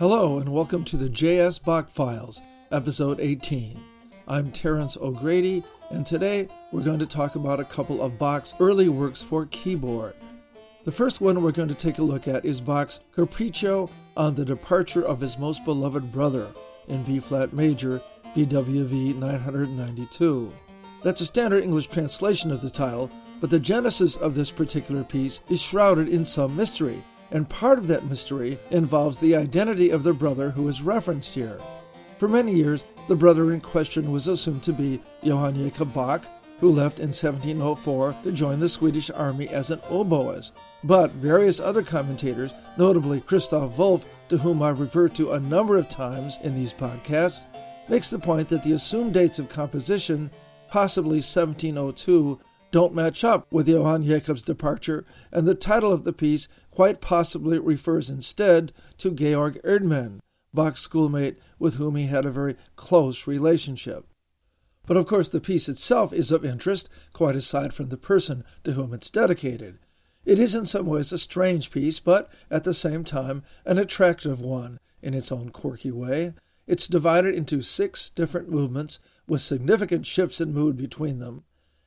Hello, and welcome to the J.S. Bach Files, Episode 18. I'm Terence O'Grady, and today we're going to talk about a couple of Bach's early works for keyboard. The first one we're going to take a look at is Bach's Capriccio on the departure of his most beloved brother in B flat major, BWV 992. That's a standard English translation of the title, but the genesis of this particular piece is shrouded in some mystery and part of that mystery involves the identity of the brother who is referenced here. For many years, the brother in question was assumed to be Johann Jakob Bach, who left in 1704 to join the Swedish army as an oboist. But various other commentators, notably Christoph Wolff, to whom I've referred to a number of times in these podcasts, makes the point that the assumed dates of composition, possibly 1702, don't match up with Johann Jakob's departure, and the title of the piece quite possibly refers instead to Georg Erdmann, Bach's schoolmate with whom he had a very close relationship. But of course, the piece itself is of interest, quite aside from the person to whom it's dedicated. It is in some ways a strange piece, but at the same time an attractive one in its own quirky way. It's divided into six different movements with significant shifts in mood between them,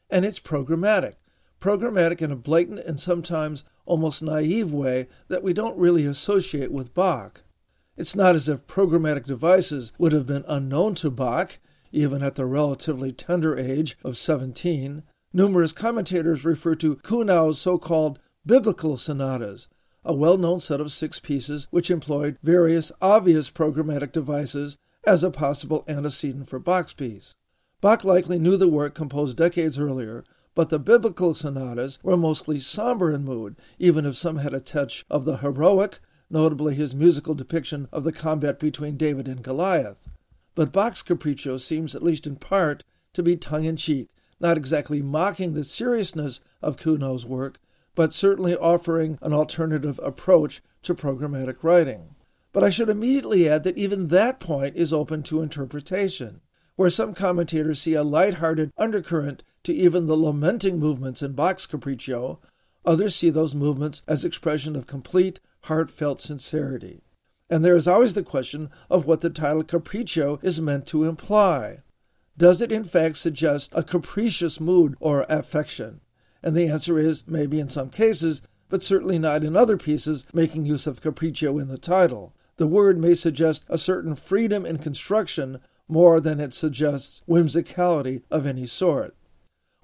and it's programmatic. Programmatic in a blatant and sometimes almost naive way that we don't really associate with Bach. It's not as if programmatic devices would have been unknown to Bach, even at the relatively tender age of 17. Numerous commentators refer to Kuhnau's so called biblical sonatas, a well known set of six pieces which employed various obvious programmatic devices as a possible antecedent for Bach's piece. Bach likely knew the work composed decades earlier, but the biblical sonatas were mostly somber in mood, even if some had a touch of the heroic, notably his musical depiction of the combat between David and Goliath. But Bach's Capriccio seems, at least in part, to be tongue in cheek, not exactly mocking the seriousness of Kuhnau's work, but certainly offering an alternative approach to programmatic writing. But I should immediately add that even that point is open to interpretation where some commentators see a light-hearted undercurrent to even the lamenting movements in Bach's Capriccio, others see those movements as expression of complete, heartfelt sincerity. And there is always the question of what the title Capriccio is meant to imply. Does it in fact suggest a capricious mood or affection? And the answer is maybe in some cases, but certainly not in other pieces making use of Capriccio in the title. The word may suggest a certain freedom in construction more than it suggests whimsicality of any sort.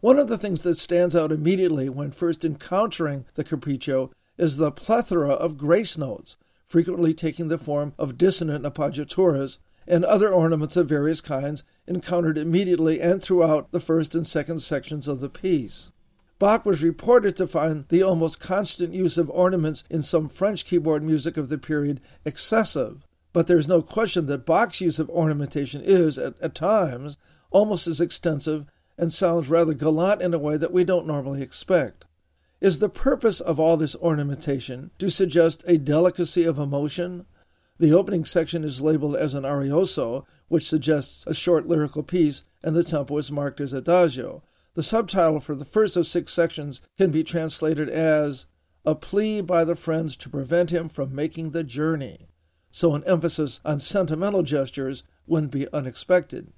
One of the things that stands out immediately when first encountering the Capriccio is the plethora of grace notes, frequently taking the form of dissonant appoggiaturas and other ornaments of various kinds encountered immediately and throughout the first and second sections of the piece. Bach was reported to find the almost constant use of ornaments in some French keyboard music of the period excessive, but there's no question that Bach's use of ornamentation is, at, at times, almost as extensive and sounds rather gallant in a way that we don't normally expect. Is the purpose of all this ornamentation to suggest a delicacy of emotion? The opening section is labeled as an arioso, which suggests a short lyrical piece, and the tempo is marked as adagio. The subtitle for the first of six sections can be translated as A Plea by the Friends to Prevent Him from Making the Journey so an emphasis on sentimental gestures wouldn't be unexpected.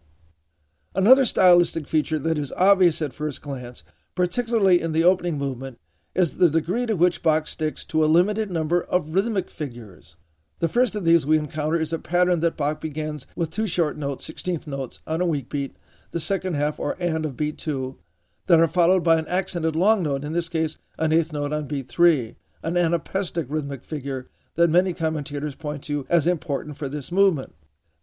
Another stylistic feature that is obvious at first glance, particularly in the opening movement, is the degree to which Bach sticks to a limited number of rhythmic figures. The first of these we encounter is a pattern that Bach begins with two short notes, sixteenth notes, on a weak beat, the second half or and of beat two, that are followed by an accented long note, in this case an eighth note on beat three, an anapestic rhythmic figure that many commentators point to as important for this movement.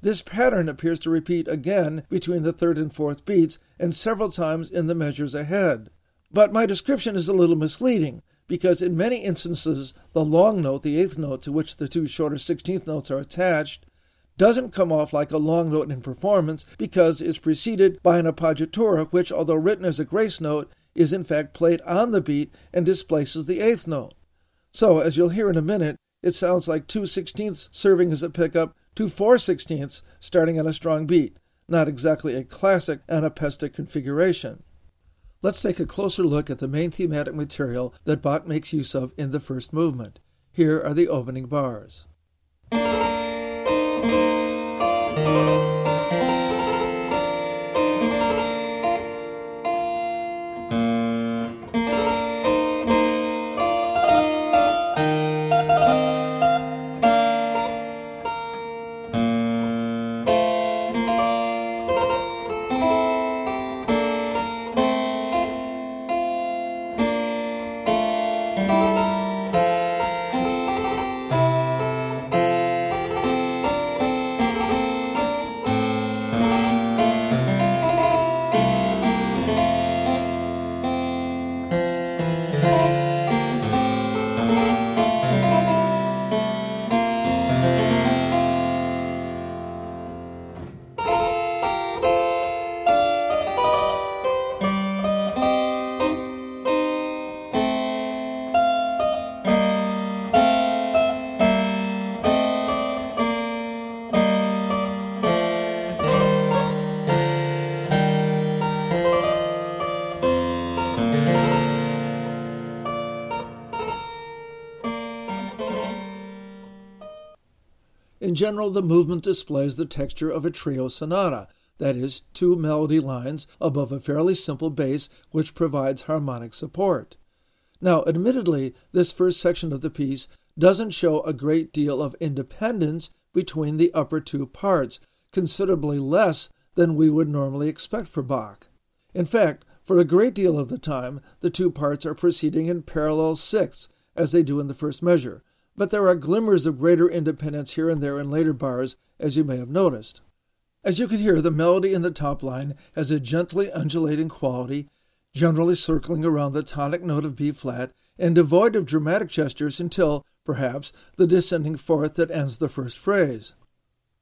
This pattern appears to repeat again between the third and fourth beats and several times in the measures ahead. But my description is a little misleading because in many instances the long note, the eighth note to which the two shorter sixteenth notes are attached, doesn't come off like a long note in performance because it's preceded by an appoggiatura which, although written as a grace note, is in fact played on the beat and displaces the eighth note. So, as you'll hear in a minute, it sounds like two sixteenths serving as a pickup, two four sixteenths starting on a strong beat. Not exactly a classic anapestic configuration. Let's take a closer look at the main thematic material that Bach makes use of in the first movement. Here are the opening bars. In general, the movement displays the texture of a trio sonata, that is, two melody lines above a fairly simple bass which provides harmonic support. Now, admittedly, this first section of the piece doesn't show a great deal of independence between the upper two parts, considerably less than we would normally expect for Bach. In fact, for a great deal of the time, the two parts are proceeding in parallel sixths, as they do in the first measure, but there are glimmers of greater independence here and there in later bars, as you may have noticed. As you can hear, the melody in the top line has a gently undulating quality, generally circling around the tonic note of B flat, and devoid of dramatic gestures until, perhaps, the descending fourth that ends the first phrase.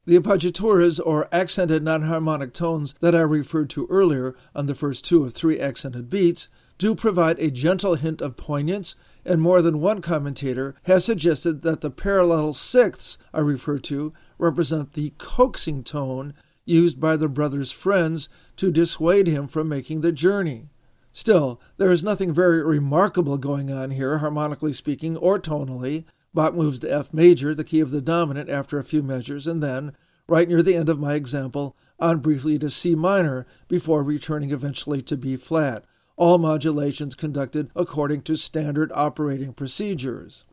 The appoggiaturas, or accented non-harmonic tones that I referred to earlier on the first two of three accented beats, do provide a gentle hint of poignance and more than one commentator has suggested that the parallel sixths I refer to represent the coaxing tone used by the brother's friends to dissuade him from making the journey. Still, there is nothing very remarkable going on here, harmonically speaking or tonally. Bach moves to F major, the key of the dominant, after a few measures, and then, right near the end of my example, on briefly to C minor before returning eventually to B flat, all modulations conducted according to standard operating procedures.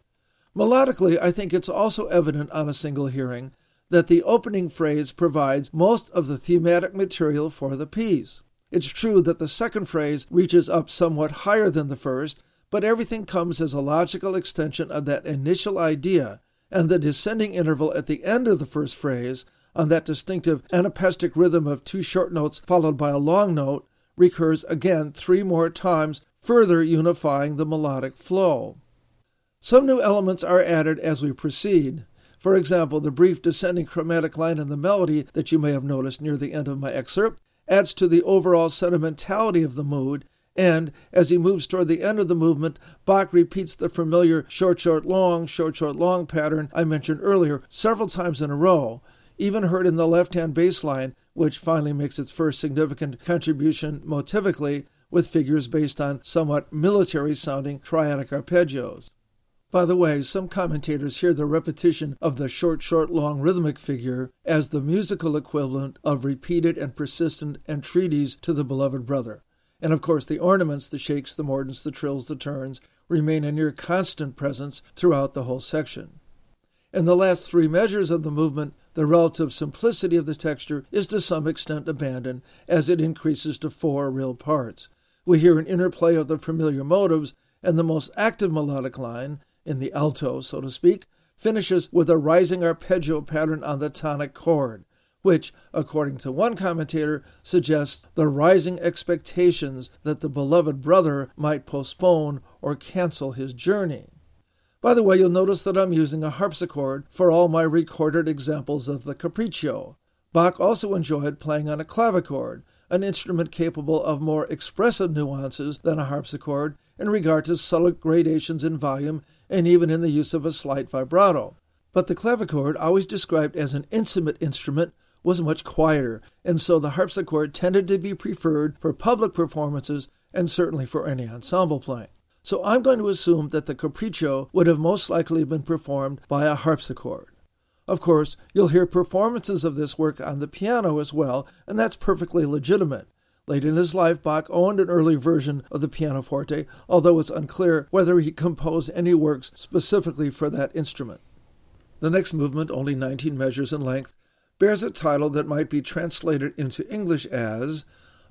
Melodically, I think it's also evident on a single hearing that the opening phrase provides most of the thematic material for the piece. It's true that the second phrase reaches up somewhat higher than the first, but everything comes as a logical extension of that initial idea, and the descending interval at the end of the first phrase, on that distinctive anapestic rhythm of two short notes followed by a long note, recurs again three more times, further unifying the melodic flow. Some new elements are added as we proceed. For example, the brief descending chromatic line in the melody that you may have noticed near the end of my excerpt adds to the overall sentimentality of the mood, and as he moves toward the end of the movement, Bach repeats the familiar short, short, long, short, short, long pattern I mentioned earlier several times in a row, even heard in the left hand bass line which finally makes its first significant contribution motivically with figures based on somewhat military sounding triadic arpeggios. By the way, some commentators hear the repetition of the short, short, long rhythmic figure as the musical equivalent of repeated and persistent entreaties to the beloved brother. And of course, the ornaments, the shakes, the mordents, the trills, the turns, remain a near constant presence throughout the whole section. In the last three measures of the movement, the relative simplicity of the texture is to some extent abandoned as it increases to four real parts. We hear an interplay of the familiar motives, and the most active melodic line, in the alto, so to speak, finishes with a rising arpeggio pattern on the tonic chord, which, according to one commentator, suggests the rising expectations that the beloved brother might postpone or cancel his journey. By the way, you'll notice that I'm using a harpsichord for all my recorded examples of the capriccio. Bach also enjoyed playing on a clavichord, an instrument capable of more expressive nuances than a harpsichord in regard to subtle gradations in volume and even in the use of a slight vibrato. But the clavichord, always described as an intimate instrument, was much quieter, and so the harpsichord tended to be preferred for public performances and certainly for any ensemble playing. So I'm going to assume that the capriccio would have most likely been performed by a harpsichord. Of course, you'll hear performances of this work on the piano as well, and that's perfectly legitimate. Late in his life, Bach owned an early version of the pianoforte, although it's unclear whether he composed any works specifically for that instrument. The next movement, only 19 measures in length, bears a title that might be translated into English as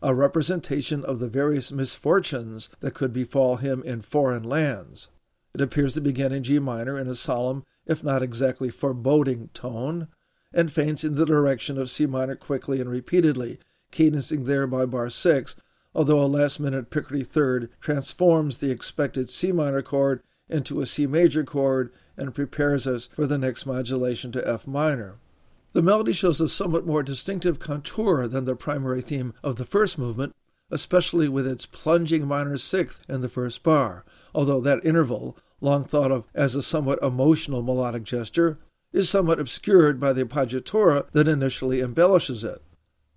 A Representation of the Various Misfortunes That Could Befall Him in Foreign Lands. It appears to begin in G minor in a solemn, if not exactly foreboding, tone, and feints in the direction of C minor quickly and repeatedly, cadencing there by bar 6, although a last minute Picardy third transforms the expected C minor chord into a C major chord and prepares us for the next modulation to F minor. The melody shows a somewhat more distinctive contour than the primary theme of the first movement, especially with its plunging minor sixth in the first bar, although that interval, long thought of as a somewhat emotional melodic gesture, is somewhat obscured by the appoggiatura that initially embellishes it.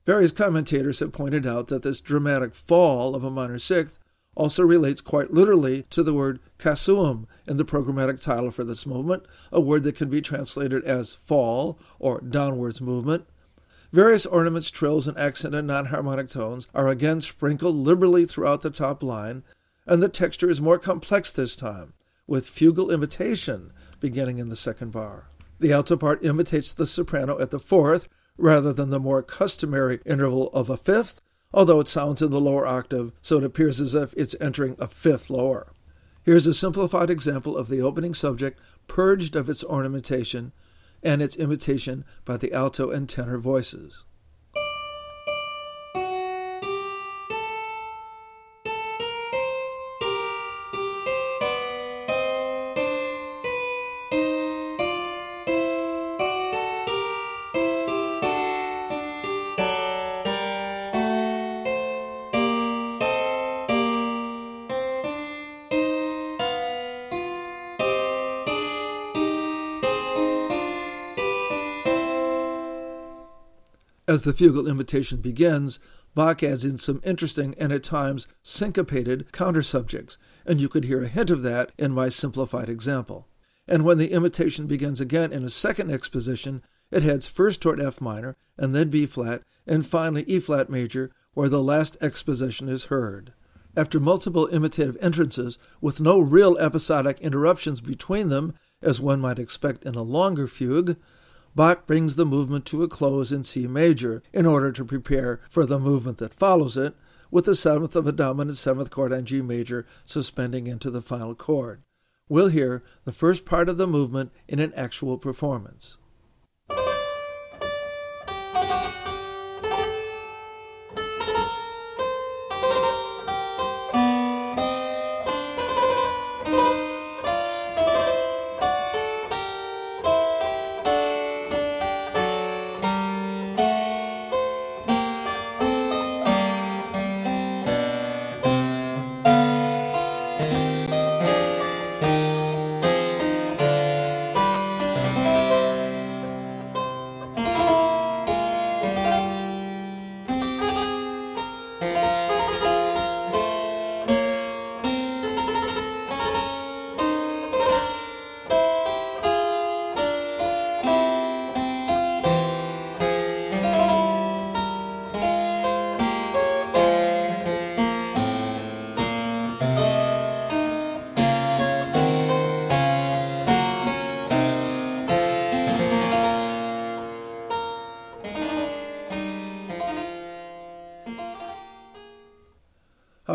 Various commentators have pointed out that this dramatic fall of a minor sixth also relates quite literally to the word casuum in the programmatic title for this movement, a word that can be translated as fall or downwards movement. Various ornaments, trills, and accent and non harmonic tones are again sprinkled liberally throughout the top line, and the texture is more complex this time, with fugal imitation beginning in the second bar. The alto part imitates the soprano at the fourth rather than the more customary interval of a fifth, although it sounds in the lower octave, so it appears as if it's entering a fifth lower. Here's a simplified example of the opening subject purged of its ornamentation and its imitation by the alto and tenor voices. As the fugal imitation begins, Bach adds in some interesting and at times syncopated counter subjects, and you could hear a hint of that in my simplified example. And when the imitation begins again in a second exposition, it heads first toward F minor, and then B flat, and finally E flat major, where the last exposition is heard. After multiple imitative entrances, with no real episodic interruptions between them, as one might expect in a longer fugue, Bach brings the movement to a close in C major in order to prepare for the movement that follows it, with the seventh of a dominant seventh chord on G major suspending into the final chord. We'll hear the first part of the movement in an actual performance.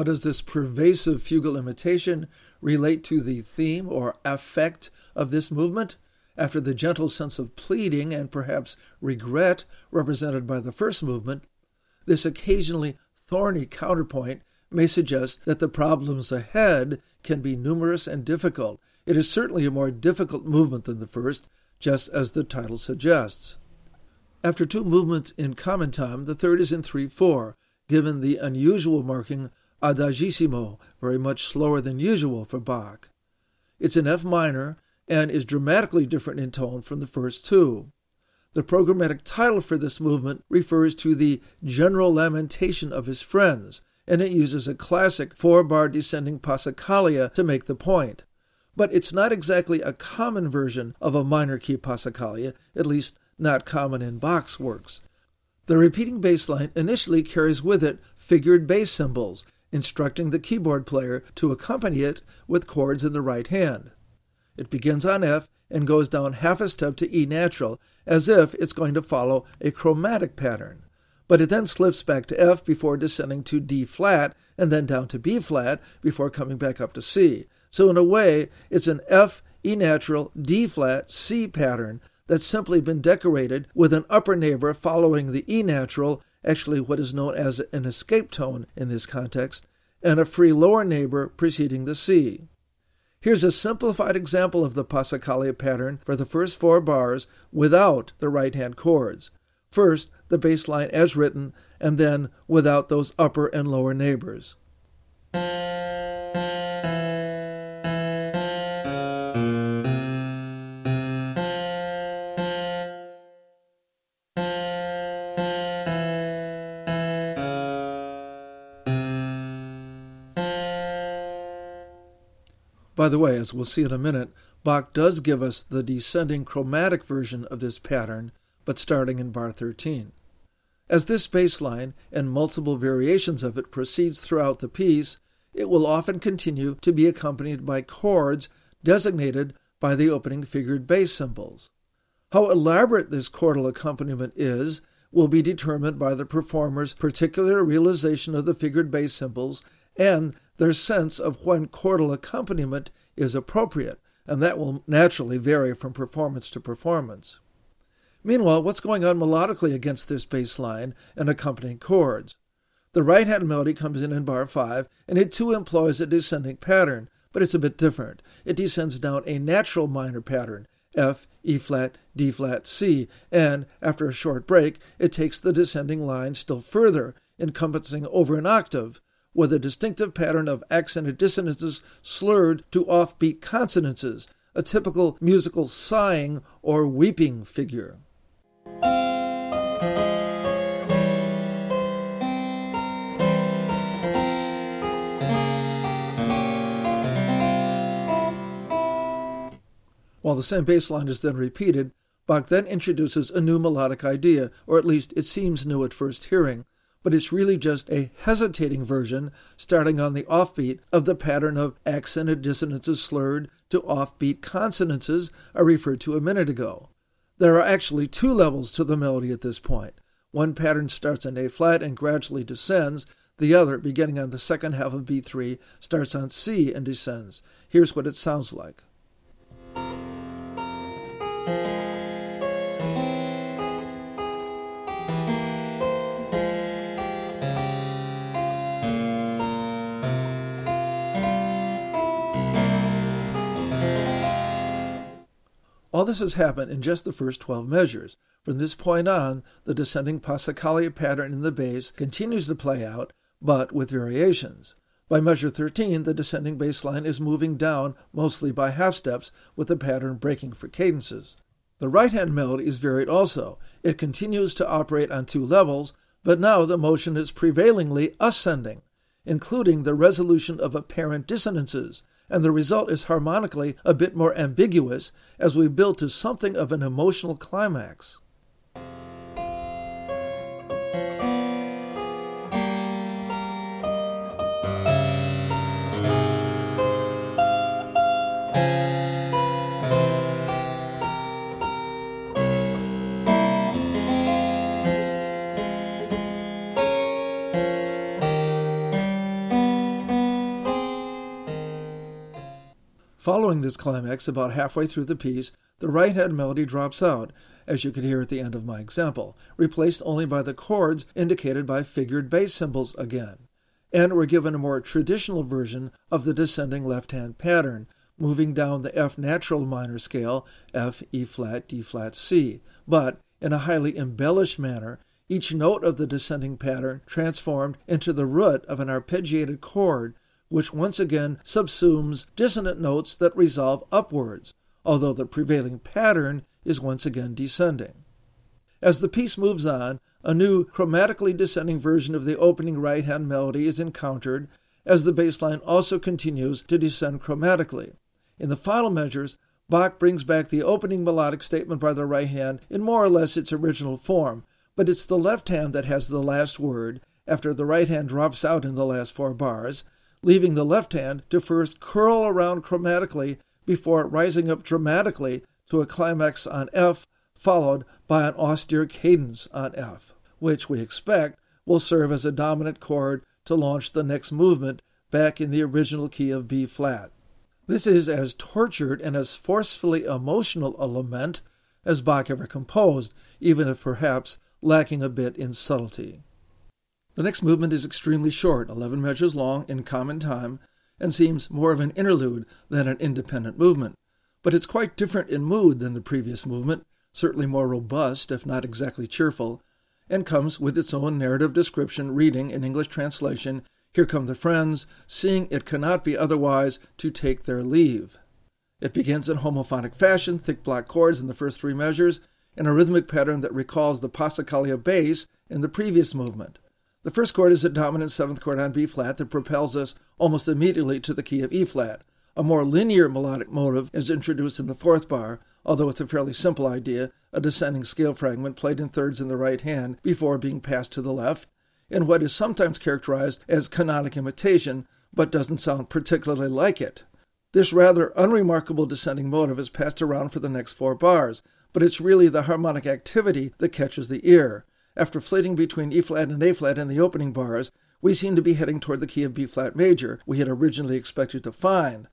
Does this pervasive fugal imitation relate to the theme or affect of this movement? After the gentle sense of pleading and perhaps regret represented by the first movement, this occasionally thorny counterpoint may suggest that the problems ahead can be numerous and difficult. It is certainly a more difficult movement than the first, just as the title suggests. After two movements in common time, the third is in 3 4, given the unusual marking adagissimo, very much slower than usual for Bach. It's in F minor and is dramatically different in tone from the first two. The programmatic title for this movement refers to the general lamentation of his friends, and it uses a classic four bar descending passacaglia to make the point. but it's not exactly a common version of a minor key passacaglia, at least not common in Bach's works. The repeating bass line initially carries with it figured bass symbols, instructing the keyboard player to accompany it with chords in the right hand. It begins on F and goes down half a step to E natural, as if it's going to follow a chromatic pattern. But it then slips back to F before descending to D flat and then down to B flat before coming back up to C. So, in a way, it's an F, E natural, D flat, C pattern that's simply been decorated with an upper neighbor following the E natural, actually what is known as an escape tone in this context, and a free lower neighbor preceding the C. Here's a simplified example of the Passacaglia pattern for the first four bars without the right hand chords. First, the bass line as written, and then without those upper and lower neighbors. By the way, as we'll see in a minute, Bach does give us the descending chromatic version of this pattern, but starting in bar 13. As this bass line and multiple variations of it proceeds throughout the piece, it will often continue to be accompanied by chords designated by the opening figured bass symbols. How elaborate this chordal accompaniment is will be determined by the performer's particular realization of the figured bass symbols and their sense of when chordal accompaniment is appropriate, and that will naturally vary from performance to performance. Meanwhile, what's going on melodically against this bass line and accompanying chords? The right hand melody comes in in bar 5, and it too employs a descending pattern, but it's a bit different. It descends down a natural minor pattern, F, E flat, D flat, C, and after a short break, it takes the descending line still further, encompassing over an octave, with a distinctive pattern of accented dissonances slurred to offbeat consonances, a typical musical sighing or weeping figure. While the same bass line is then repeated, Bach then introduces a new melodic idea, or at least it seems new at first hearing, but it's really just a hesitating version starting on the offbeat of the pattern of accented dissonances slurred to offbeat consonances I referred to a minute ago. There are actually two levels to the melody at this point. One pattern starts on A flat and gradually descends. The other, beginning on the second half of B3, starts on C and descends. Here's what it sounds like. All this has happened in just the first 12 measures. From this point on, the descending passacaglia pattern in the bass continues to play out, but with variations. By measure 13, the descending bass line is moving down mostly by half steps, with the pattern breaking for cadences. The right hand melody is varied also. It continues to operate on two levels, but now the motion is prevailingly ascending, including the resolution of apparent dissonances, and the result is harmonically a bit more ambiguous as we build to something of an emotional climax. Following this climax, about halfway through the piece, the right hand melody drops out, as you can hear at the end of my example, replaced only by the chords indicated by figured bass symbols again. And we're given a more traditional version of the descending left hand pattern, moving down the F natural minor scale, F, E flat, D flat, C, but in a highly embellished manner, each note of the descending pattern transformed into the root of an arpeggiated chord which once again subsumes dissonant notes that resolve upwards, although the prevailing pattern is once again descending. As the piece moves on, a new chromatically descending version of the opening right hand melody is encountered as the bass line also continues to descend chromatically. In the final measures, Bach brings back the opening melodic statement by the right hand in more or less its original form, but it's the left hand that has the last word after the right hand drops out in the last four bars, leaving the left hand to first curl around chromatically before rising up dramatically to a climax on F, followed by an austere cadence on F, which we expect will serve as a dominant chord to launch the next movement back in the original key of B flat. This is as tortured and as forcefully emotional a lament as Bach ever composed, even if perhaps lacking a bit in subtlety. The next movement is extremely short, 11 measures long in common time, and seems more of an interlude than an independent movement. But it's quite different in mood than the previous movement, certainly more robust, if not exactly cheerful, and comes with its own narrative description reading in English translation here come the friends, seeing it cannot be otherwise, to take their leave. It begins in homophonic fashion, thick block chords in the first three measures, in a rhythmic pattern that recalls the Passacaglia bass in the previous movement. The first chord is a dominant seventh chord on B flat that propels us almost immediately to the key of E flat. A more linear melodic motive is introduced in the fourth bar, although it's a fairly simple idea, a descending scale fragment played in thirds in the right hand before being passed to the left, in what is sometimes characterized as canonic imitation, but doesn't sound particularly like it. This rather unremarkable descending motive is passed around for the next four bars, but it's really the harmonic activity that catches the ear. After flitting between E flat and A flat in the opening bars, we seem to be heading toward the key of B flat major we had originally expected to find.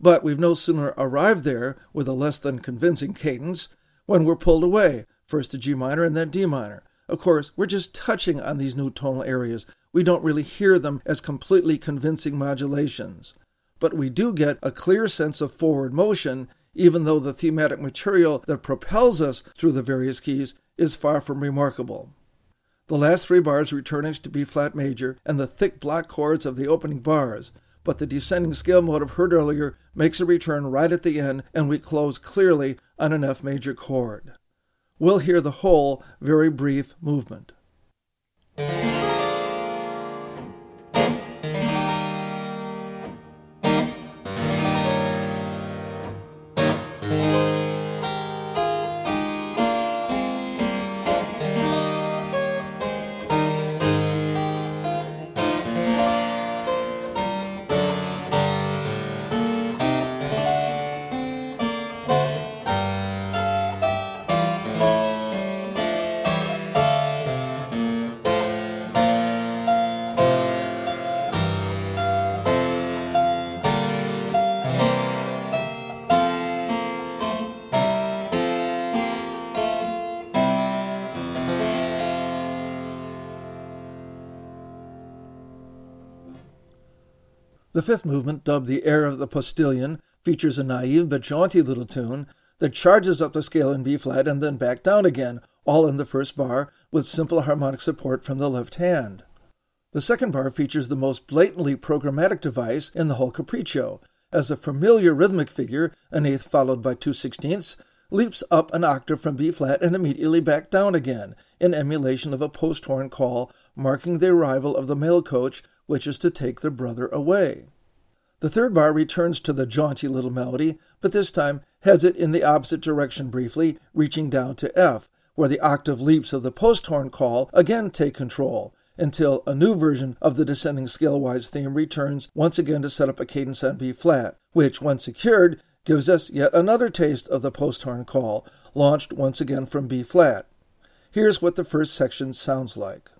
But we've no sooner arrived there with a less than convincing cadence when we're pulled away, first to G minor and then D minor. Of course, we're just touching on these new tonal areas. We don't really hear them as completely convincing modulations. But we do get a clear sense of forward motion, even though the thematic material that propels us through the various keys is far from remarkable. The last three bars return us to B flat major and the thick block chords of the opening bars, but the descending scale motive heard earlier makes a return right at the end, and we close clearly on an F major chord we'll hear the whole very brief movement. The fifth movement, dubbed the Air of the Postilion, features a naive but jaunty little tune that charges up the scale in B flat and then back down again, all in the first bar, with simple harmonic support from the left hand. The second bar features the most blatantly programmatic device in the whole capriccio, as a familiar rhythmic figure, an eighth followed by two sixteenths, leaps up an octave from B flat and immediately back down again, in emulation of a post horn call marking the arrival of the mail coach which is to take the brother away. The third bar returns to the jaunty little melody, but this time heads it in the opposite direction briefly, reaching down to F, where the octave leaps of the post horn call again take control, until a new version of the descending scale-wise theme returns once again to set up a cadence on B flat, which, when secured, gives us yet another taste of the post horn call, launched once again from B flat. Here's what the first section sounds like.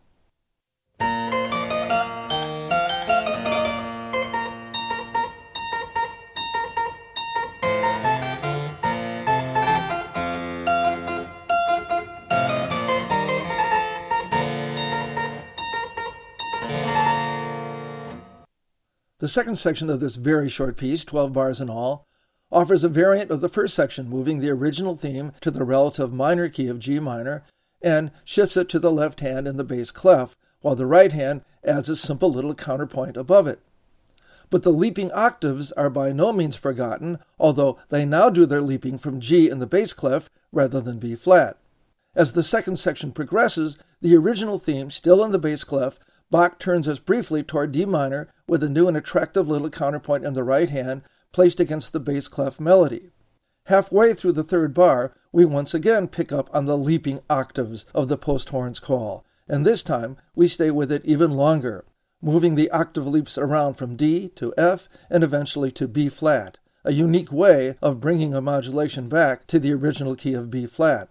The second section of this very short piece, 12 bars in all, offers a variant of the first section, moving the original theme to the relative minor key of G minor and shifts it to the left hand in the bass clef, while the right hand adds a simple little counterpoint above it. But the leaping octaves are by no means forgotten, although they now do their leaping from G in the bass clef rather than B flat. As the second section progresses, the original theme, still in the bass clef, Bach turns us briefly toward D minor with a new and attractive little counterpoint in the right hand, placed against the bass clef melody. Halfway through the third bar, we once again pick up on the leaping octaves of the post horn's call, and this time we stay with it even longer, moving the octave leaps around from D to F and eventually to B flat, a unique way of bringing a modulation back to the original key of B flat.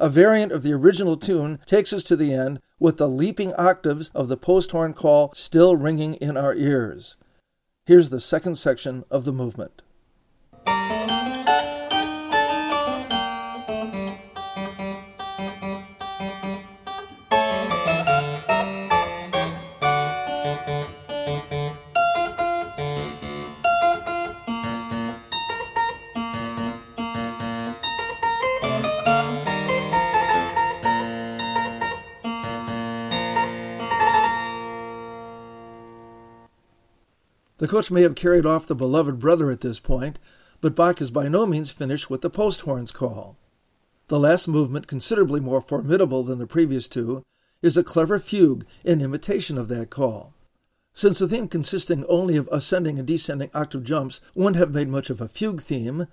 A variant of the original tune takes us to the end with the leaping octaves of the post horn call still ringing in our ears. Here's the second section of the movement. The coach may have carried off the beloved brother at this point, but Bach is by no means finished with the post horn's call. The last movement, considerably more formidable than the previous two, is a clever fugue in imitation of that call. Since the theme consisting only of ascending and descending octave jumps wouldn't have made much of a fugue theme,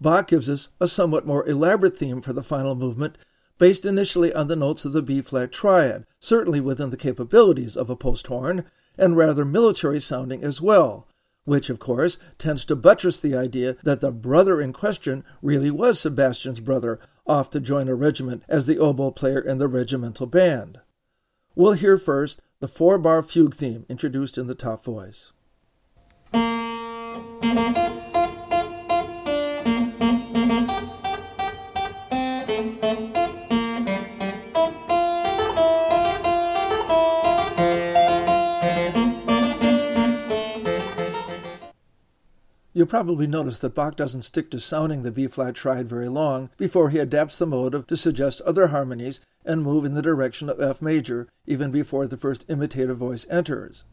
Bach gives us a somewhat more elaborate theme for the final movement, based initially on the notes of the B flat triad, certainly within the capabilities of a post horn, and rather military sounding as well, which, of course, tends to buttress the idea that the brother in question really was Sebastian's brother, off to join a regiment as the oboe player in the regimental band. We'll hear first the four bar fugue theme introduced in the top voice. You'll probably notice that Bach doesn't stick to sounding the B flat triad very long before he adapts the motive to suggest other harmonies and move in the direction of F major even before the first imitative voice enters.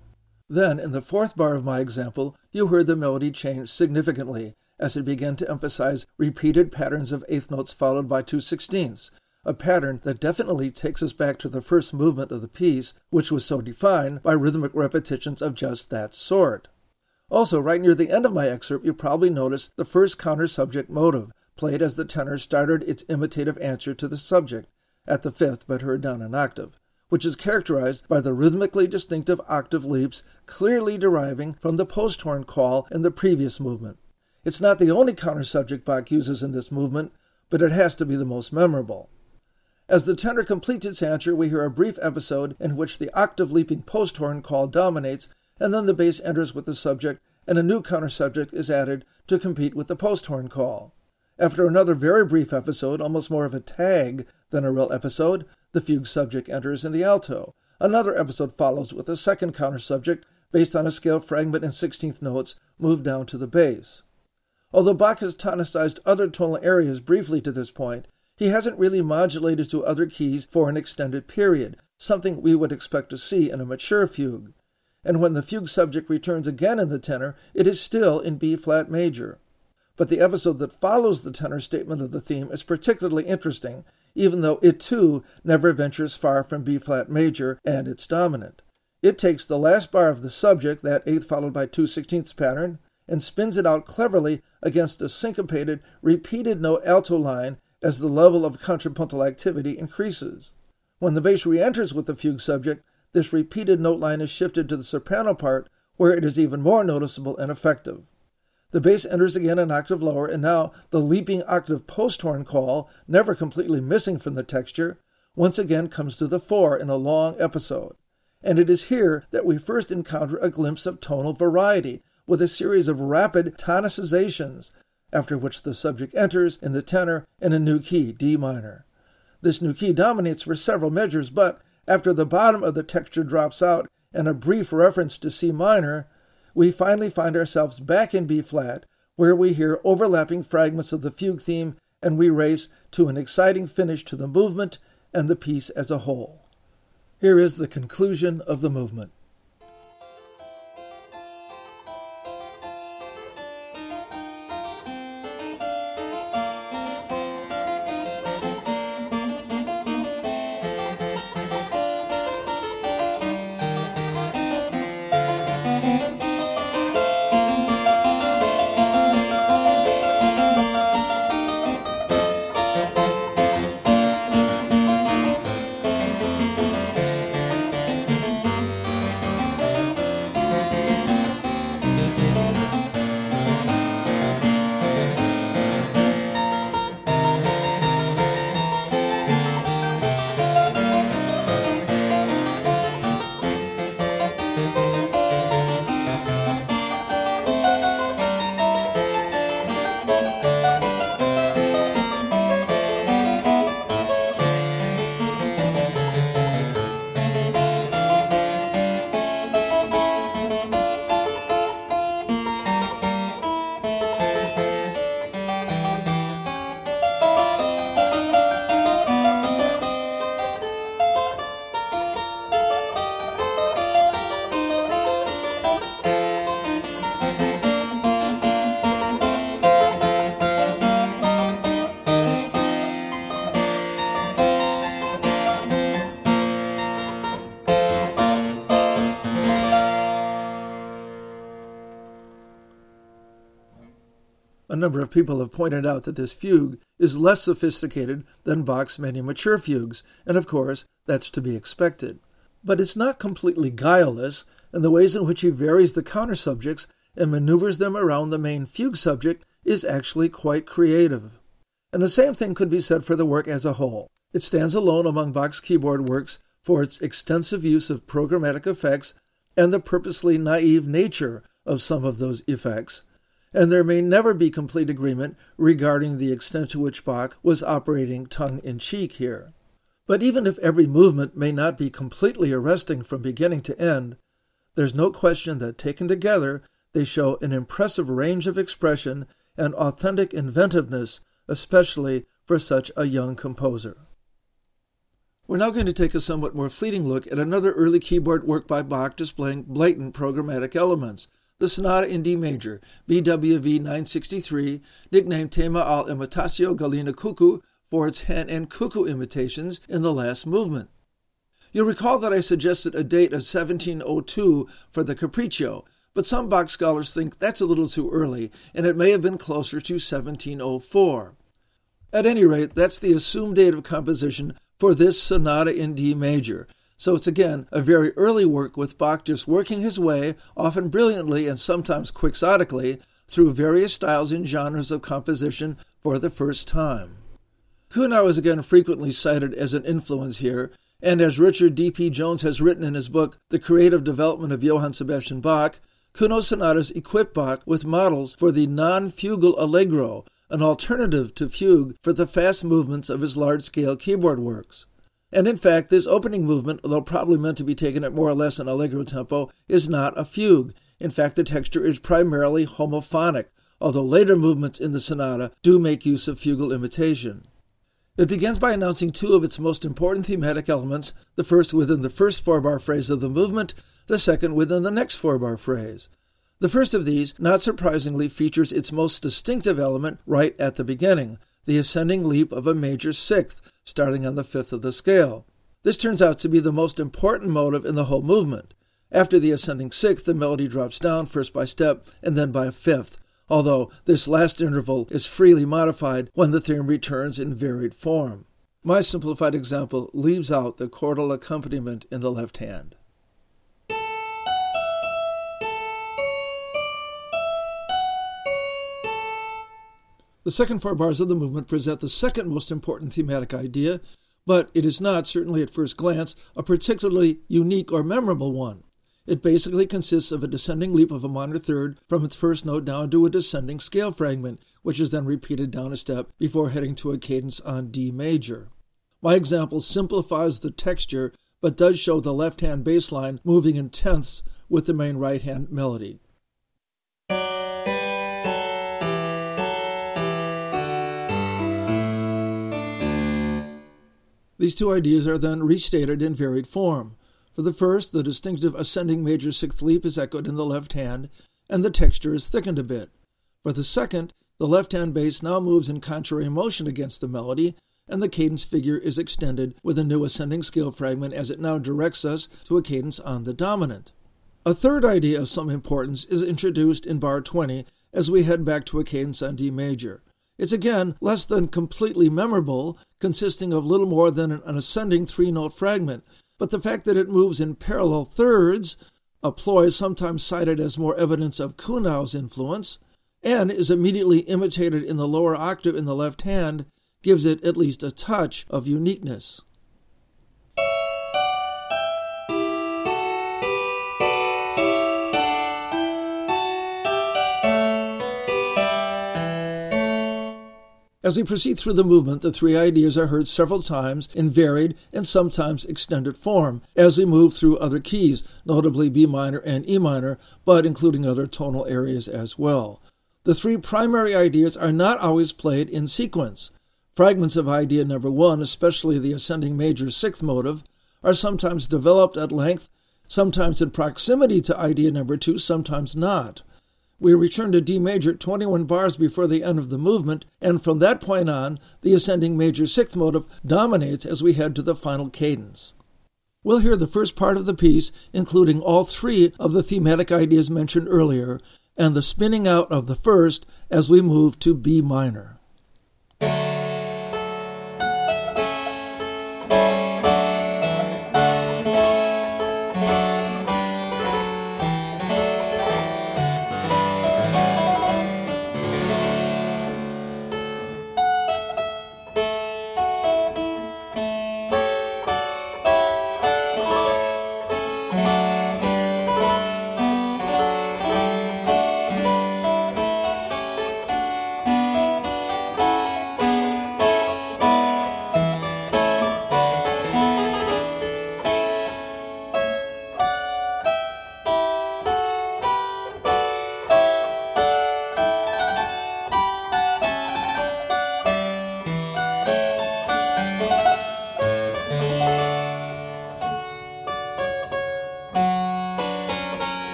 Then, in the fourth bar of my example, you heard the melody change significantly as it began to emphasize repeated patterns of eighth notes followed by two sixteenths, a pattern that definitely takes us back to the first movement of the piece, which was so defined by rhythmic repetitions of just that sort. Also, right near the end of my excerpt, you probably noticed the first counter subject motive, played as the tenor started its imitative answer to the subject, at the fifth but heard down an octave, which is characterized by the rhythmically distinctive octave leaps clearly deriving from the post horn call in the previous movement. It's not the only counter subject Bach uses in this movement, but it has to be the most memorable. As the tenor completes its answer, we hear a brief episode in which the octave leaping post horn call dominates and then the bass enters with the subject, and a new counter subject is added to compete with the post horn call. After another very brief episode, almost more of a tag than a real episode, the fugue subject enters in the alto. Another episode follows with a second counter subject based on a scale fragment in 16th notes moved down to the bass. Although Bach has tonicized other tonal areas briefly to this point, he hasn't really modulated to other keys for an extended period, something we would expect to see in a mature fugue and when the fugue subject returns again in the tenor, it is still in B flat major. But the episode that follows the tenor statement of the theme is particularly interesting, even though it too never ventures far from B flat major and its dominant. It takes the last bar of the subject, that eighth followed by two sixteenths pattern, and spins it out cleverly against a syncopated, repeated note alto line as the level of contrapuntal activity increases. When the bass re enters with the fugue subject, this repeated note line is shifted to the soprano part, where it is even more noticeable and effective. The bass enters again an octave lower, and now the leaping octave post horn call, never completely missing from the texture, once again comes to the fore in a long episode. And it is here that we first encounter a glimpse of tonal variety, with a series of rapid tonicizations, after which the subject enters in the tenor in a new key, D minor. This new key dominates for several measures, but after the bottom of the texture drops out and a brief reference to C minor, we finally find ourselves back in B flat, where we hear overlapping fragments of the fugue theme and we race to an exciting finish to the movement and the piece as a whole. Here is the conclusion of the movement. Number of people have pointed out that this fugue is less sophisticated than Bach's many mature fugues, and of course, that's to be expected. But it's not completely guileless, and the ways in which he varies the counter subjects and maneuvers them around the main fugue subject is actually quite creative. And the same thing could be said for the work as a whole. It stands alone among Bach's keyboard works for its extensive use of programmatic effects and the purposely naive nature of some of those effects, and there may never be complete agreement regarding the extent to which Bach was operating tongue in cheek here. But even if every movement may not be completely arresting from beginning to end, there's no question that taken together they show an impressive range of expression and authentic inventiveness, especially for such a young composer. We're now going to take a somewhat more fleeting look at another early keyboard work by Bach displaying blatant programmatic elements, the Sonata in D major, BWV 963, nicknamed Tema al Imitatio Gallina Cuckoo for its hen and cuckoo imitations in the last movement. You'll recall that I suggested a date of 1702 for the Capriccio, but some Bach scholars think that's a little too early, and it may have been closer to 1704. At any rate, that's the assumed date of composition for this sonata in D major. So it's again a very early work with Bach just working his way, often brilliantly and sometimes quixotically, through various styles and genres of composition for the first time. Kuhnau is again frequently cited as an influence here, and as Richard D.P. Jones has written in his book, The Creative Development of Johann Sebastian Bach, Kuhnau sonatas equip Bach with models for the non fugal allegro, an alternative to fugue for the fast movements of his large scale keyboard works. And in fact, this opening movement, although probably meant to be taken at more or less an allegro tempo, is not a fugue. In fact, the texture is primarily homophonic, although later movements in the sonata do make use of fugal imitation. It begins by announcing two of its most important thematic elements, the first within the first four bar phrase of the movement, the second within the next four bar phrase. The first of these, not surprisingly, features its most distinctive element right at the beginning, the ascending leap of a major sixth, starting on the fifth of the scale. This turns out to be the most important motive in the whole movement. After the ascending sixth, the melody drops down, first by step and then by a fifth, although this last interval is freely modified when the theme returns in varied form. My simplified example leaves out the chordal accompaniment in the left hand. The second four bars of the movement present the second most important thematic idea, but it is not, certainly at first glance, a particularly unique or memorable one. It basically consists of a descending leap of a minor third from its first note down to a descending scale fragment, which is then repeated down a step before heading to a cadence on D major. My example simplifies the texture but does show the left hand bass line moving in tenths with the main right hand melody. These two ideas are then restated in varied form. For the first, the distinctive ascending major sixth leap is echoed in the left hand, and the texture is thickened a bit. For the second, the left hand bass now moves in contrary motion against the melody, and the cadence figure is extended with a new ascending scale fragment as it now directs us to a cadence on the dominant. A third idea of some importance is introduced in bar 20 as we head back to a cadence on D major. It's again less than completely memorable, consisting of little more than an ascending three note fragment, but the fact that it moves in parallel thirds, a ploy sometimes cited as more evidence of Kuhnau's influence, and is immediately imitated in the lower octave in the left hand, gives it at least a touch of uniqueness. As we proceed through the movement, the three ideas are heard several times in varied and sometimes extended form as we move through other keys, notably B minor and E minor, but including other tonal areas as well. The three primary ideas are not always played in sequence. Fragments of idea number one, especially the ascending major sixth motive, are sometimes developed at length, sometimes in proximity to idea number two, sometimes not. We return to D major 21 bars before the end of the movement, and from that point on, the ascending major sixth motive dominates as we head to the final cadence. We'll hear the first part of the piece, including all three of the thematic ideas mentioned earlier, and the spinning out of the first as we move to B minor.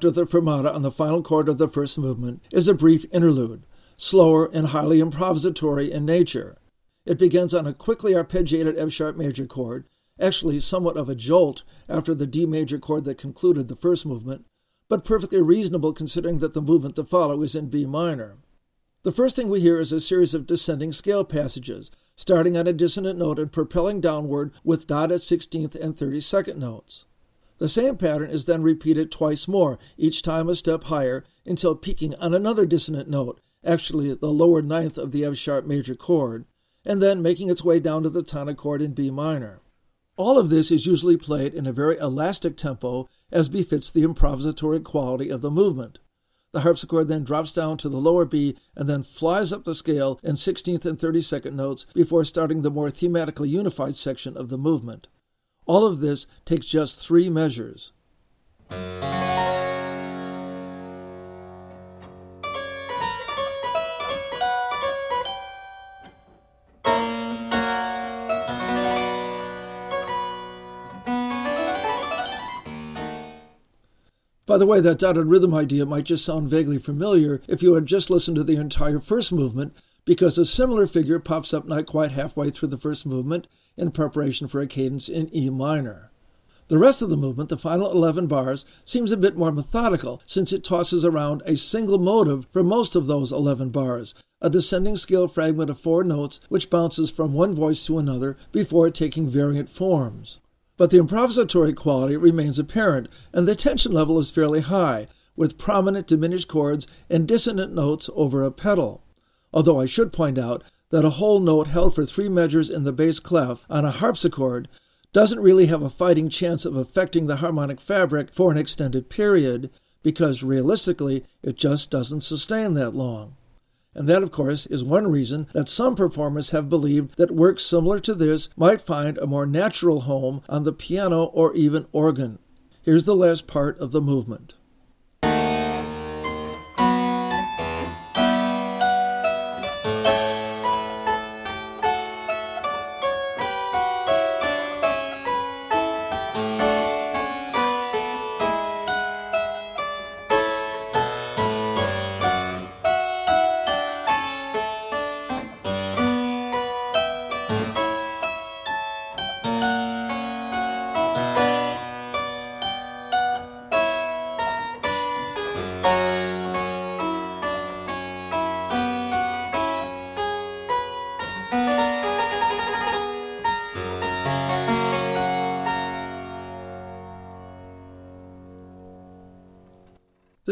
After the fermata on the final chord of the first movement is a brief interlude, slower and highly improvisatory in nature. It begins on a quickly arpeggiated F sharp major chord, actually somewhat of a jolt after the D major chord that concluded the first movement, but perfectly reasonable considering that the movement to follow is in B minor. The first thing we hear is a series of descending scale passages, starting on a dissonant note and propelling downward with dotted 16th and 32nd notes. The same pattern is then repeated twice more, each time a step higher, until peaking on another dissonant note, actually the lower ninth of the F sharp major chord, and then making its way down to the tonic chord in B minor. All of this is usually played in a very elastic tempo, as befits the improvisatory quality of the movement. The harpsichord then drops down to the lower B and then flies up the scale in 16th and 32nd notes before starting the more thematically unified section of the movement. All of this takes just three measures. By the way, that dotted rhythm idea might just sound vaguely familiar if you had just listened to the entire first movement, because a similar figure pops up not quite halfway through the first movement in preparation for a cadence in E minor. The rest of the movement, the final 11 bars, seems a bit more methodical since it tosses around a single motive for most of those 11 bars, a descending scale fragment of four notes which bounces from one voice to another before taking variant forms. But the improvisatory quality remains apparent, and the tension level is fairly high, with prominent diminished chords and dissonant notes over a pedal. Although I should point out that a whole note held for three measures in the bass clef on a harpsichord doesn't really have a fighting chance of affecting the harmonic fabric for an extended period, because realistically it just doesn't sustain that long. And that, of course, is one reason that some performers have believed that works similar to this might find a more natural home on the piano or even organ. Here's the last part of the movement.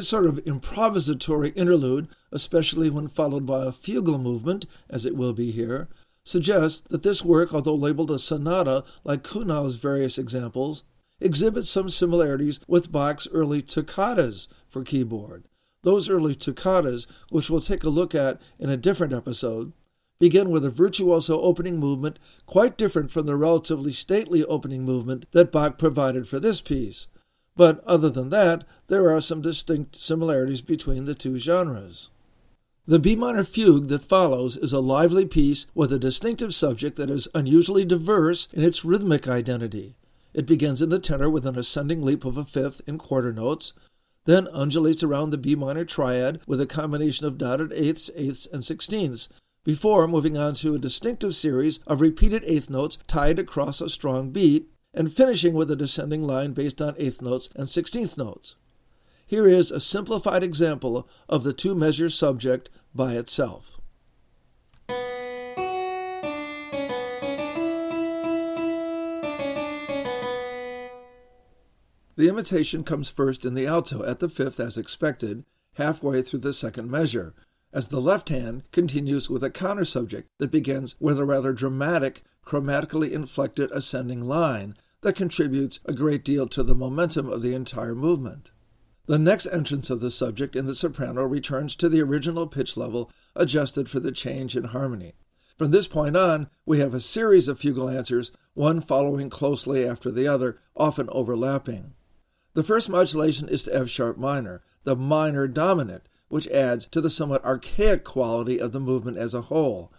Sort of improvisatory interlude, especially when followed by a fugal movement, as it will be here, suggests that this work, although labeled a sonata like Kuhnau's various examples, exhibits some similarities with Bach's early toccatas for keyboard. Those early toccatas, which we'll take a look at in a different episode, begin with a virtuoso opening movement quite different from the relatively stately opening movement that Bach provided for this piece. But other than that, there are some distinct similarities between the two genres. The B minor fugue that follows is a lively piece with a distinctive subject that is unusually diverse in its rhythmic identity. It begins in the tenor with an ascending leap of a fifth in quarter notes, then undulates around the B minor triad with a combination of dotted eighths, eighths, and sixteenths, before moving on to a distinctive series of repeated eighth notes tied across a strong beat, and finishing with a descending line based on eighth notes and sixteenth notes. Here is a simplified example of the two measure subject by itself. The imitation comes first in the alto at the fifth as expected, halfway through the second measure, as the left hand continues with a counter subject that begins with a rather dramatic, chromatically inflected ascending line that contributes a great deal to the momentum of the entire movement. The next entrance of the subject in the soprano returns to the original pitch level adjusted for the change in harmony. From this point on, we have a series of fugal answers, one following closely after the other, often overlapping. The first modulation is to F sharp minor, the minor dominant, which adds to the somewhat archaic quality of the movement as a whole.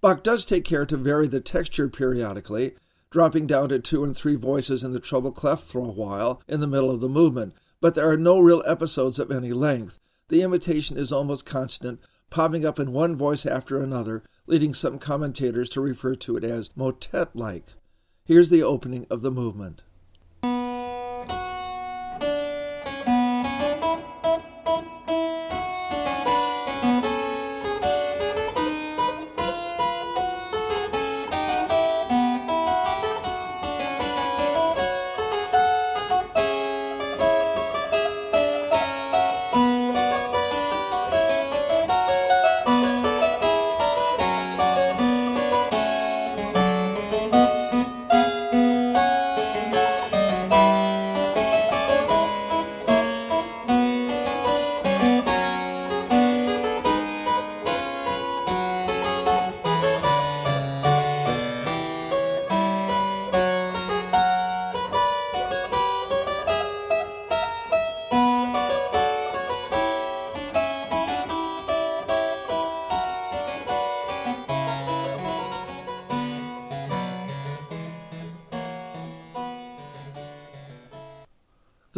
Bach does take care to vary the texture periodically, dropping down to two and three voices in the treble clef for a while in the middle of the movement, but there are no real episodes of any length. The imitation is almost constant, popping up in one voice after another, leading some commentators to refer to it as motet like. Here's the opening of the movement.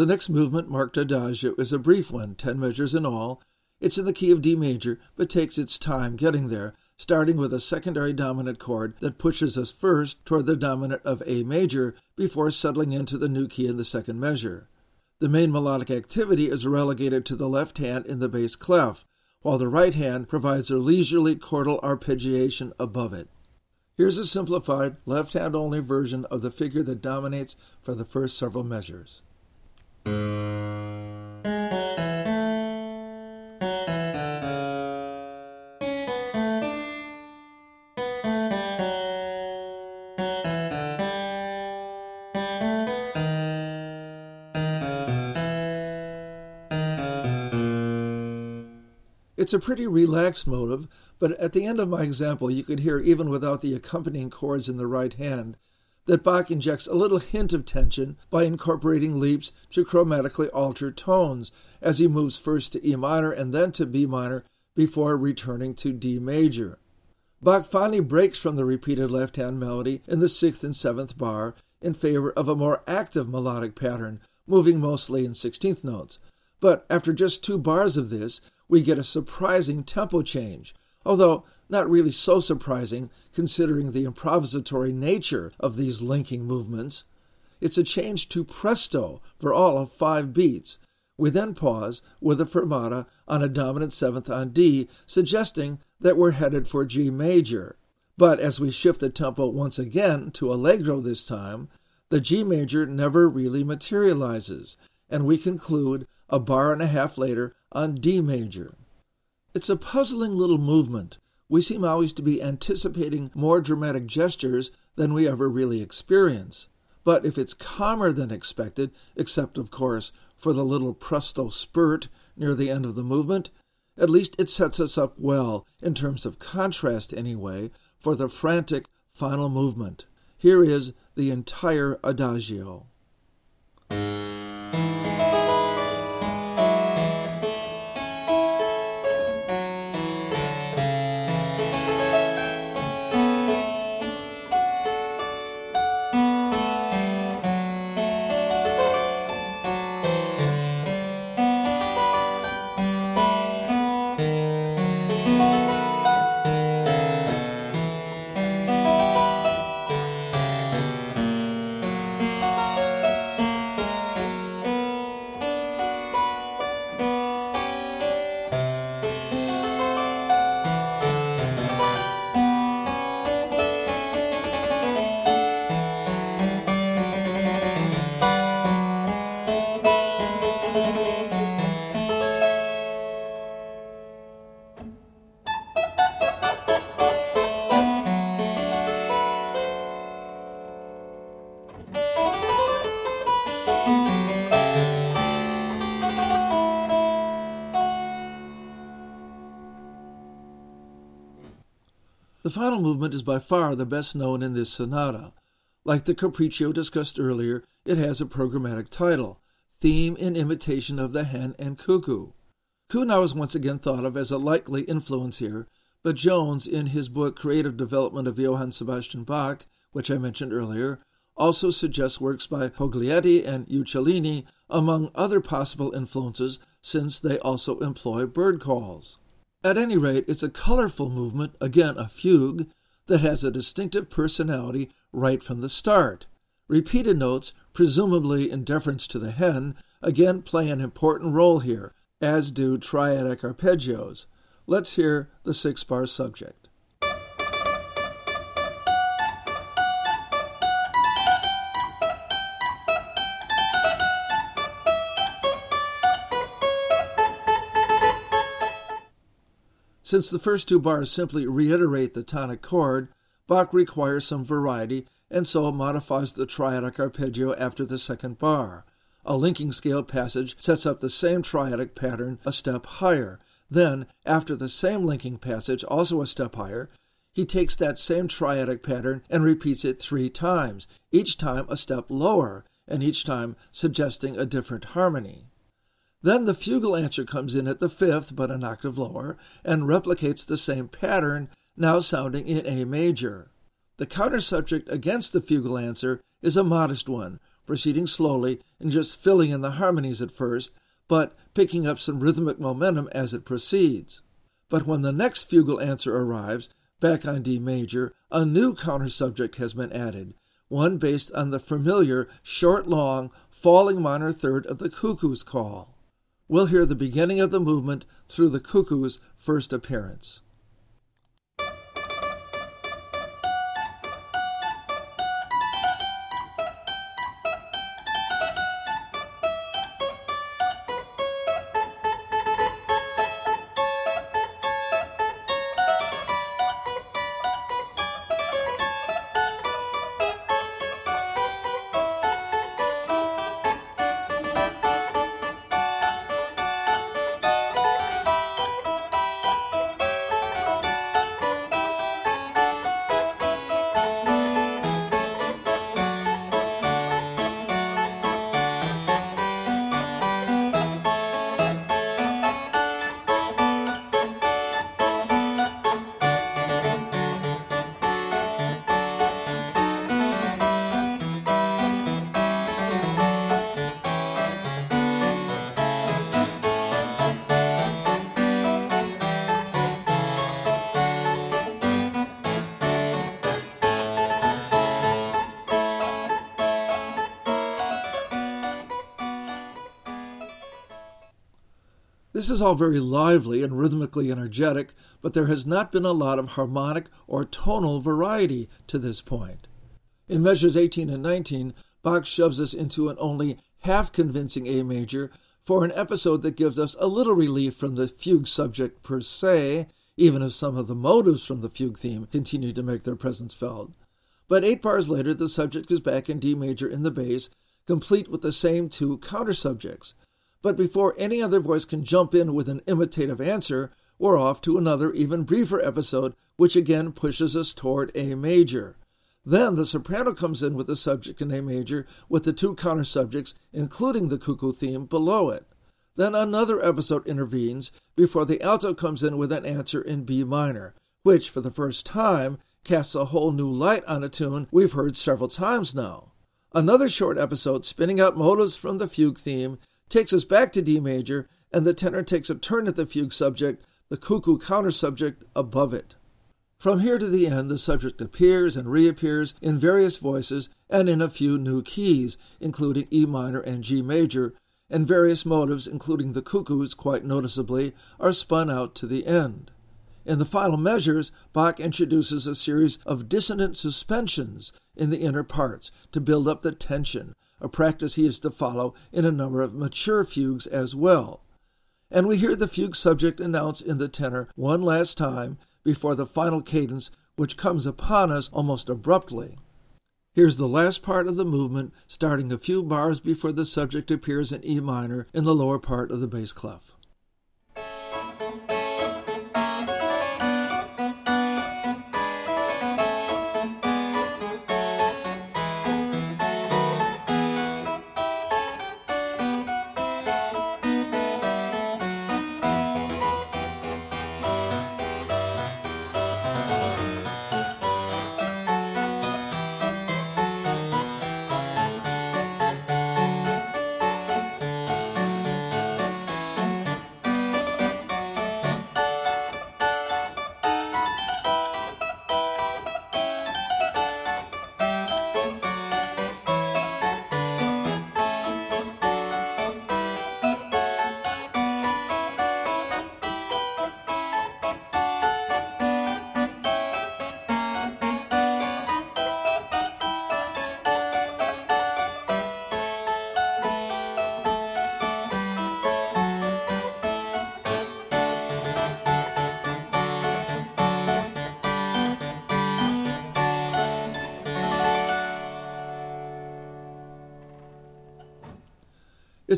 The next movement, marked Adagio, is a brief one, ten measures in all. It's in the key of D major, but takes its time getting there, starting with a secondary dominant chord that pushes us first toward the dominant of A major before settling into the new key in the second measure. The main melodic activity is relegated to the left hand in the bass clef, while the right hand provides a leisurely chordal arpeggiation above it. Here's a simplified, left hand only version of the figure that dominates for the first several measures. It's a pretty relaxed motive, but at the end of my example, you could hear, even without the accompanying chords in the right hand, that Bach injects a little hint of tension by incorporating leaps to chromatically alter tones as he moves first to E minor and then to B minor before returning to D major. Bach finally breaks from the repeated left hand melody in the sixth and seventh bar in favor of a more active melodic pattern, moving mostly in sixteenth notes. But after just two bars of this, we get a surprising tempo change, although not really so surprising considering the improvisatory nature of these linking movements. It's a change to presto for all of five beats. We then pause with a fermata on a dominant seventh on D, suggesting that we're headed for G major. But as we shift the tempo once again to allegro this time, the G major never really materializes, and we conclude a bar and a half later on D major. It's a puzzling little movement. We seem always to be anticipating more dramatic gestures than we ever really experience. But if it's calmer than expected, except, of course, for the little presto spurt near the end of the movement, at least it sets us up well, in terms of contrast anyway, for the frantic final movement. Here is the entire adagio. The final movement is by far the best known in this sonata. Like the capriccio discussed earlier, it has a programmatic title, Theme in Imitation of the Hen and Cuckoo. Kuhnau is once again thought of as a likely influence here, but Jones, in his book Creative Development of Johann Sebastian Bach, which I mentioned earlier, also suggests works by Poglietti and Uccellini, among other possible influences, since they also employ bird calls. At any rate, it's a colorful movement, again a fugue, that has a distinctive personality right from the start. Repeated notes, presumably in deference to the hen, again play an important role here, as do triadic arpeggios. Let's hear the six bar subject. Since the first two bars simply reiterate the tonic chord, Bach requires some variety and so modifies the triadic arpeggio after the second bar. A linking scale passage sets up the same triadic pattern a step higher. Then, after the same linking passage, also a step higher, he takes that same triadic pattern and repeats it three times, each time a step lower, and each time suggesting a different harmony. Then the fugal answer comes in at the fifth, but an octave lower, and replicates the same pattern, now sounding in A major. The counter subject against the fugal answer is a modest one, proceeding slowly and just filling in the harmonies at first, but picking up some rhythmic momentum as it proceeds. But when the next fugal answer arrives, back on D major, a new counter subject has been added, one based on the familiar short long falling minor third of the cuckoo's call. We'll hear the beginning of the movement through the cuckoo's first appearance. This is all very lively and rhythmically energetic, but there has not been a lot of harmonic or tonal variety to this point. In measures 18 and 19, Bach shoves us into an only half convincing A major for an episode that gives us a little relief from the fugue subject per se, even if some of the motives from the fugue theme continue to make their presence felt. But eight bars later, the subject is back in D major in the bass, complete with the same two counter subjects. But before any other voice can jump in with an imitative answer, we're off to another, even briefer episode, which again pushes us toward A major. Then the soprano comes in with the subject in A major, with the two counter subjects, including the cuckoo theme, below it. Then another episode intervenes before the alto comes in with an answer in B minor, which, for the first time, casts a whole new light on a tune we've heard several times now. Another short episode spinning out motives from the fugue theme takes us back to D major, and the tenor takes a turn at the fugue subject, the cuckoo counter subject above it. From here to the end, the subject appears and reappears in various voices and in a few new keys, including E minor and G major, and various motives, including the cuckoos, quite noticeably, are spun out to the end. In the final measures, Bach introduces a series of dissonant suspensions in the inner parts to build up the tension, a practice he is to follow in a number of mature fugues as well. And we hear the fugue subject announced in the tenor one last time before the final cadence, which comes upon us almost abruptly. Here's the last part of the movement, starting a few bars before the subject appears in E minor in the lower part of the bass clef.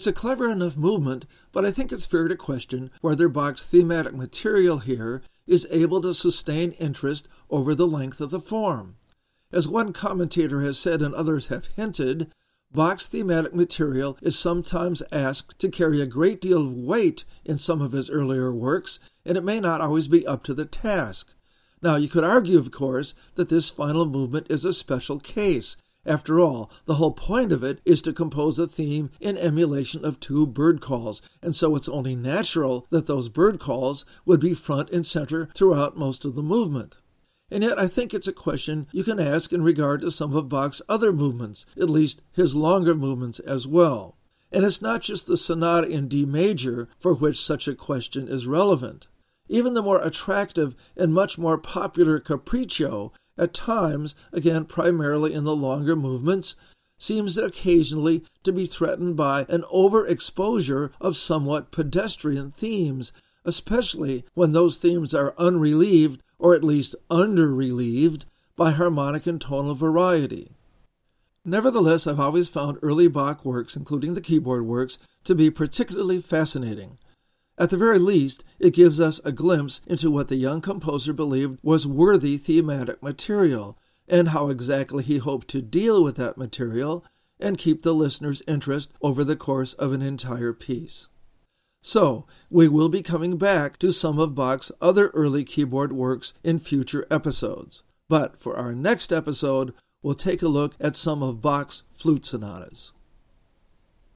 It's a clever enough movement, but I think it's fair to question whether Bach's thematic material here is able to sustain interest over the length of the form. As one commentator has said and others have hinted, Bach's thematic material is sometimes asked to carry a great deal of weight in some of his earlier works, and it may not always be up to the task. Now, you could argue, of course, that this final movement is a special case. After all, the whole point of it is to compose a theme in emulation of two bird calls, and so it's only natural that those bird calls would be front and center throughout most of the movement. And yet, I think it's a question you can ask in regard to some of Bach's other movements, at least his longer movements as well. And it's not just the sonata in D major for which such a question is relevant. Even the more attractive and much more popular Capriccio, at times, again primarily in the longer movements, seems occasionally to be threatened by an overexposure of somewhat pedestrian themes, especially when those themes are unrelieved or at least under relieved, by harmonic and tonal variety. Nevertheless, I've always found early Bach works, including the keyboard works, to be particularly fascinating. At the very least, it gives us a glimpse into what the young composer believed was worthy thematic material, and how exactly he hoped to deal with that material and keep the listener's interest over the course of an entire piece. So, we will be coming back to some of Bach's other early keyboard works in future episodes. But for our next episode, we'll take a look at some of Bach's flute sonatas.